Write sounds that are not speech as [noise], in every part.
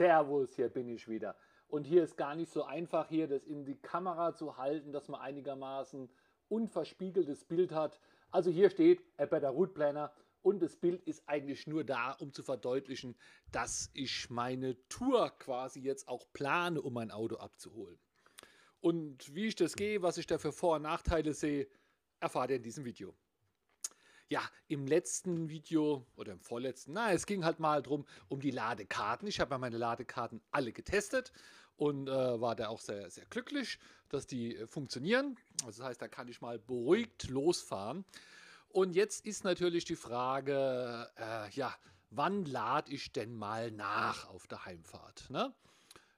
Servus, hier bin ich wieder. Und hier ist gar nicht so einfach, hier das in die Kamera zu halten, dass man einigermaßen unverspiegeltes Bild hat. Also hier steht A Better Route Planner und das Bild ist eigentlich nur da, um zu verdeutlichen, dass ich meine Tour quasi jetzt auch plane, um mein Auto abzuholen. Und wie ich das gehe, was ich da für Vor- und Nachteile sehe, erfahrt ihr in diesem Video. Ja, im letzten Video oder im vorletzten, na, es ging halt mal drum um die Ladekarten. Ich habe ja meine Ladekarten alle getestet und äh, war da auch sehr, sehr glücklich, dass die äh, funktionieren. Also das heißt, da kann ich mal beruhigt losfahren. Und jetzt ist natürlich die Frage, äh, ja, wann lade ich denn mal nach auf der Heimfahrt? Ne?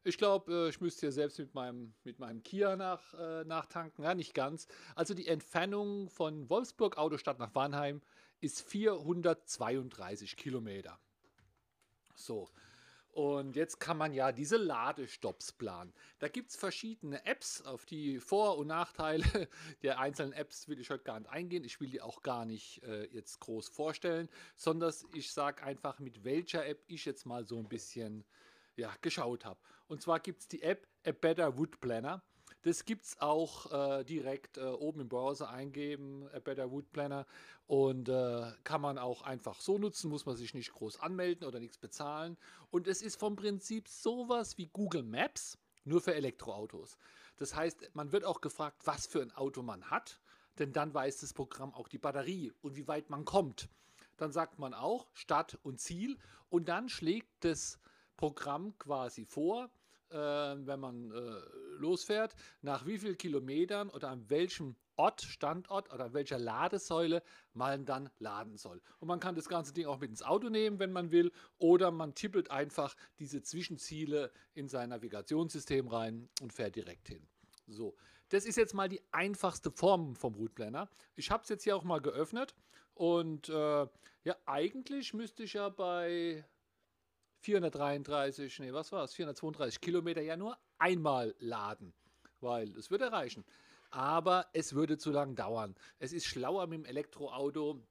Ich glaube, äh, ich müsste hier selbst mit meinem, mit meinem Kia nach, äh, nachtanken. Ja, nicht ganz. Also die Entfernung von Wolfsburg Autostadt nach Warnheim ist 432 Kilometer. So. Und jetzt kann man ja diese Ladestopps planen. Da gibt es verschiedene Apps, auf die Vor- und Nachteile [laughs] der einzelnen Apps will ich heute gar nicht eingehen. Ich will die auch gar nicht äh, jetzt groß vorstellen, sondern ich sage einfach, mit welcher App ich jetzt mal so ein bisschen ja, geschaut habe. Und zwar gibt es die App A Better Wood Planner. Das gibt es auch äh, direkt äh, oben im Browser eingeben, A Better Wood Planner. Und äh, kann man auch einfach so nutzen, muss man sich nicht groß anmelden oder nichts bezahlen. Und es ist vom Prinzip sowas wie Google Maps, nur für Elektroautos. Das heißt, man wird auch gefragt, was für ein Auto man hat, denn dann weiß das Programm auch die Batterie und wie weit man kommt. Dann sagt man auch Stadt und Ziel und dann schlägt das Programm quasi vor, äh, wenn man äh, losfährt, nach wie vielen Kilometern oder an welchem Ort, Standort oder an welcher Ladesäule man dann laden soll. Und man kann das ganze Ding auch mit ins Auto nehmen, wenn man will, oder man tippelt einfach diese Zwischenziele in sein Navigationssystem rein und fährt direkt hin. So, das ist jetzt mal die einfachste Form vom Route Planner. Ich habe es jetzt hier auch mal geöffnet und äh, ja, eigentlich müsste ich ja bei 433, nee, was war es? 432 Kilometer ja nur einmal laden, weil es würde reichen. Aber es würde zu lang dauern. Es ist schlauer mit dem Elektroauto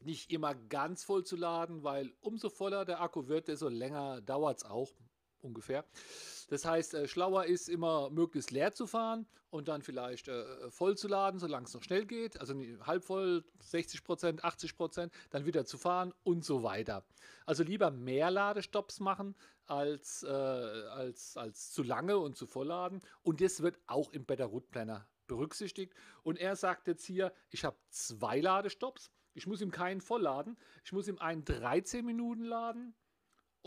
nicht immer ganz voll zu laden, weil umso voller der Akku wird, desto länger dauert es auch ungefähr. Das heißt, äh, schlauer ist immer möglichst leer zu fahren und dann vielleicht äh, voll zu laden, solange es noch schnell geht. Also halb voll, 60 Prozent, 80 Prozent, dann wieder zu fahren und so weiter. Also lieber mehr Ladestopps machen als, äh, als, als zu lange und zu voll laden. Und das wird auch im Better Route Planner berücksichtigt. Und er sagt jetzt hier, ich habe zwei Ladestopps. Ich muss ihm keinen voll laden. Ich muss ihm einen 13 Minuten laden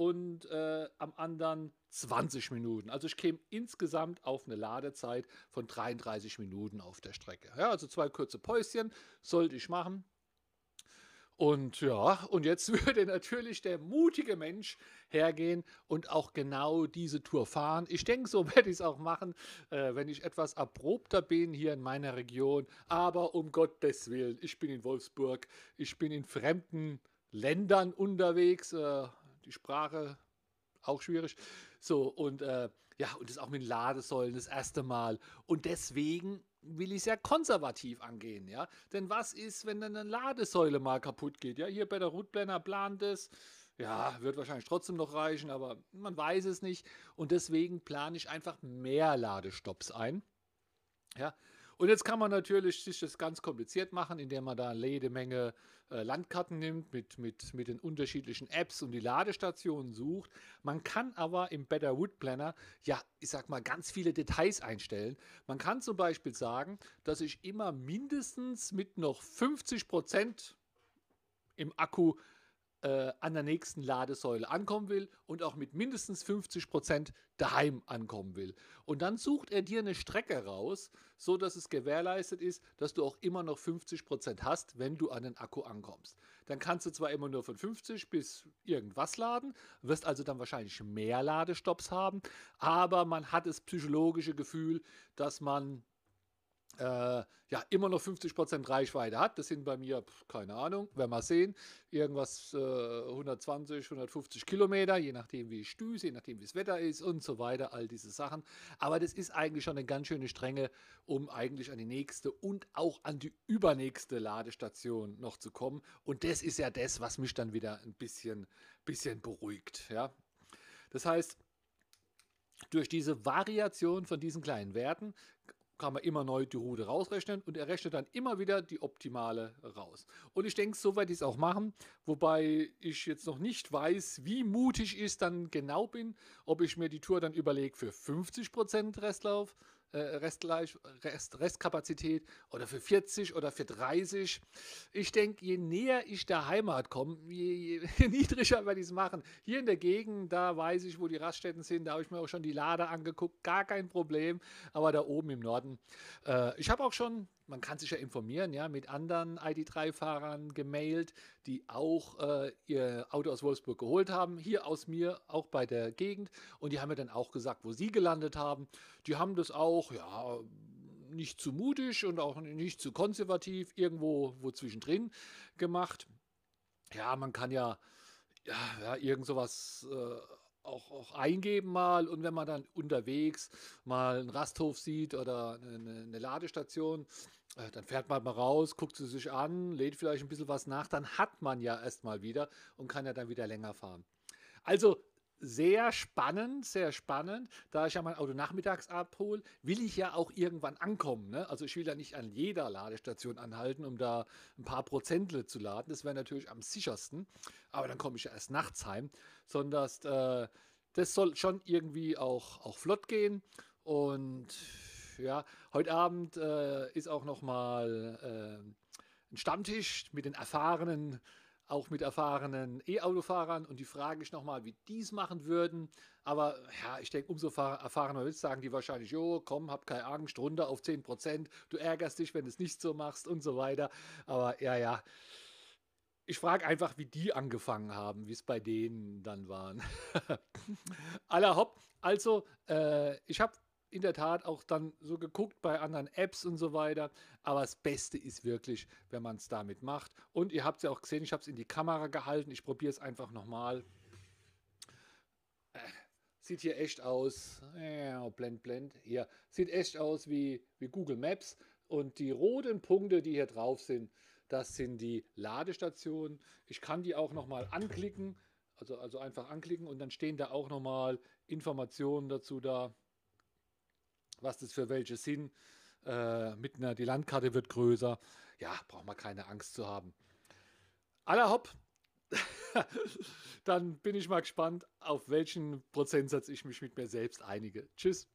und äh, am anderen 20 Minuten. Also ich käme insgesamt auf eine Ladezeit von 33 Minuten auf der Strecke. Ja, also zwei kurze Päuschen sollte ich machen. Und ja, und jetzt [laughs] würde natürlich der mutige Mensch hergehen und auch genau diese Tour fahren. Ich denke, so werde ich es auch machen, äh, wenn ich etwas erprobter bin hier in meiner Region. Aber um Gottes Willen, ich bin in Wolfsburg, ich bin in fremden Ländern unterwegs. Äh, die Sprache auch schwierig. So, und äh, ja, und das auch mit Ladesäulen das erste Mal. Und deswegen will ich es ja konservativ angehen, ja. Denn was ist, wenn dann eine Ladesäule mal kaputt geht? Ja, hier bei der Routeplanner plant es. Ja, wird wahrscheinlich trotzdem noch reichen, aber man weiß es nicht. Und deswegen plane ich einfach mehr Ladestopps ein. Ja, und jetzt kann man natürlich sich das ganz kompliziert machen, indem man da jede Menge äh, Landkarten nimmt mit, mit, mit den unterschiedlichen Apps und die Ladestationen sucht. Man kann aber im Better Wood Planner, ja, ich sag mal, ganz viele Details einstellen. Man kann zum Beispiel sagen, dass ich immer mindestens mit noch 50 Prozent im Akku äh, an der nächsten Ladesäule ankommen will und auch mit mindestens 50 Prozent daheim ankommen will. Und dann sucht er dir eine Strecke raus, so dass es gewährleistet ist, dass du auch immer noch 50 Prozent hast, wenn du an den Akku ankommst. Dann kannst du zwar immer nur von 50 bis irgendwas laden, wirst also dann wahrscheinlich mehr Ladestopps haben, aber man hat das psychologische Gefühl, dass man äh, ja, immer noch 50% Reichweite hat. Das sind bei mir, keine Ahnung, werden wir sehen, irgendwas äh, 120, 150 Kilometer, je nachdem wie ich düse, je nachdem wie das Wetter ist und so weiter, all diese Sachen. Aber das ist eigentlich schon eine ganz schöne Strenge, um eigentlich an die nächste und auch an die übernächste Ladestation noch zu kommen. Und das ist ja das, was mich dann wieder ein bisschen, bisschen beruhigt. Ja. Das heißt, durch diese Variation von diesen kleinen Werten kann man immer neu die Route rausrechnen und er rechnet dann immer wieder die optimale raus. Und ich denke, so werde ich es auch machen, wobei ich jetzt noch nicht weiß, wie mutig ich dann genau bin, ob ich mir die Tour dann überlege für 50% Restlauf äh, Rest, Restkapazität oder für 40 oder für 30. Ich denke, je näher ich der Heimat komme, je, je [laughs] niedriger werde ich es machen. Hier in der Gegend, da weiß ich, wo die Raststätten sind, da habe ich mir auch schon die Lader angeguckt, gar kein Problem. Aber da oben im Norden, äh, ich habe auch schon man kann sich ja informieren, ja, mit anderen ID3-Fahrern gemailt, die auch äh, ihr Auto aus Wolfsburg geholt haben, hier aus mir, auch bei der Gegend. Und die haben mir dann auch gesagt, wo sie gelandet haben. Die haben das auch, ja, nicht zu mutig und auch nicht zu konservativ, irgendwo wo zwischendrin gemacht. Ja, man kann ja, ja, ja irgend sowas äh, auch, auch eingeben mal und wenn man dann unterwegs mal einen Rasthof sieht oder eine, eine Ladestation, äh, dann fährt man mal raus, guckt sie sich an, lädt vielleicht ein bisschen was nach, dann hat man ja erstmal wieder und kann ja dann wieder länger fahren. Also sehr spannend, sehr spannend. Da ich ja mein Auto nachmittags abhole, will ich ja auch irgendwann ankommen. Ne? Also ich will ja nicht an jeder Ladestation anhalten, um da ein paar Prozentle zu laden. Das wäre natürlich am sichersten. Aber dann komme ich ja erst nachts heim. Sondern äh, das soll schon irgendwie auch, auch flott gehen. Und ja, heute Abend äh, ist auch nochmal äh, ein Stammtisch mit den erfahrenen auch mit erfahrenen E-Autofahrern und die frage ich nochmal, wie die es machen würden. Aber ja, ich denke, umso erfahrener wird sagen die wahrscheinlich, jo, komm, hab keine Angst, runter auf 10%, du ärgerst dich, wenn du es nicht so machst und so weiter. Aber ja, ja. Ich frage einfach, wie die angefangen haben, wie es bei denen dann waren. [laughs] Aller hopp. Also, äh, ich habe in der Tat auch dann so geguckt bei anderen Apps und so weiter. Aber das Beste ist wirklich, wenn man es damit macht. Und ihr habt es ja auch gesehen, ich habe es in die Kamera gehalten. Ich probiere es einfach nochmal. Äh, sieht hier echt aus. Ja, blend, blend. Hier. Sieht echt aus wie, wie Google Maps. Und die roten Punkte, die hier drauf sind, das sind die Ladestationen. Ich kann die auch nochmal anklicken. Also, also einfach anklicken und dann stehen da auch nochmal Informationen dazu da was das für welche sind. Äh, mit einer, die Landkarte wird größer. Ja, braucht man keine Angst zu haben. Aller hopp. [laughs] Dann bin ich mal gespannt, auf welchen Prozentsatz ich mich mit mir selbst einige. Tschüss.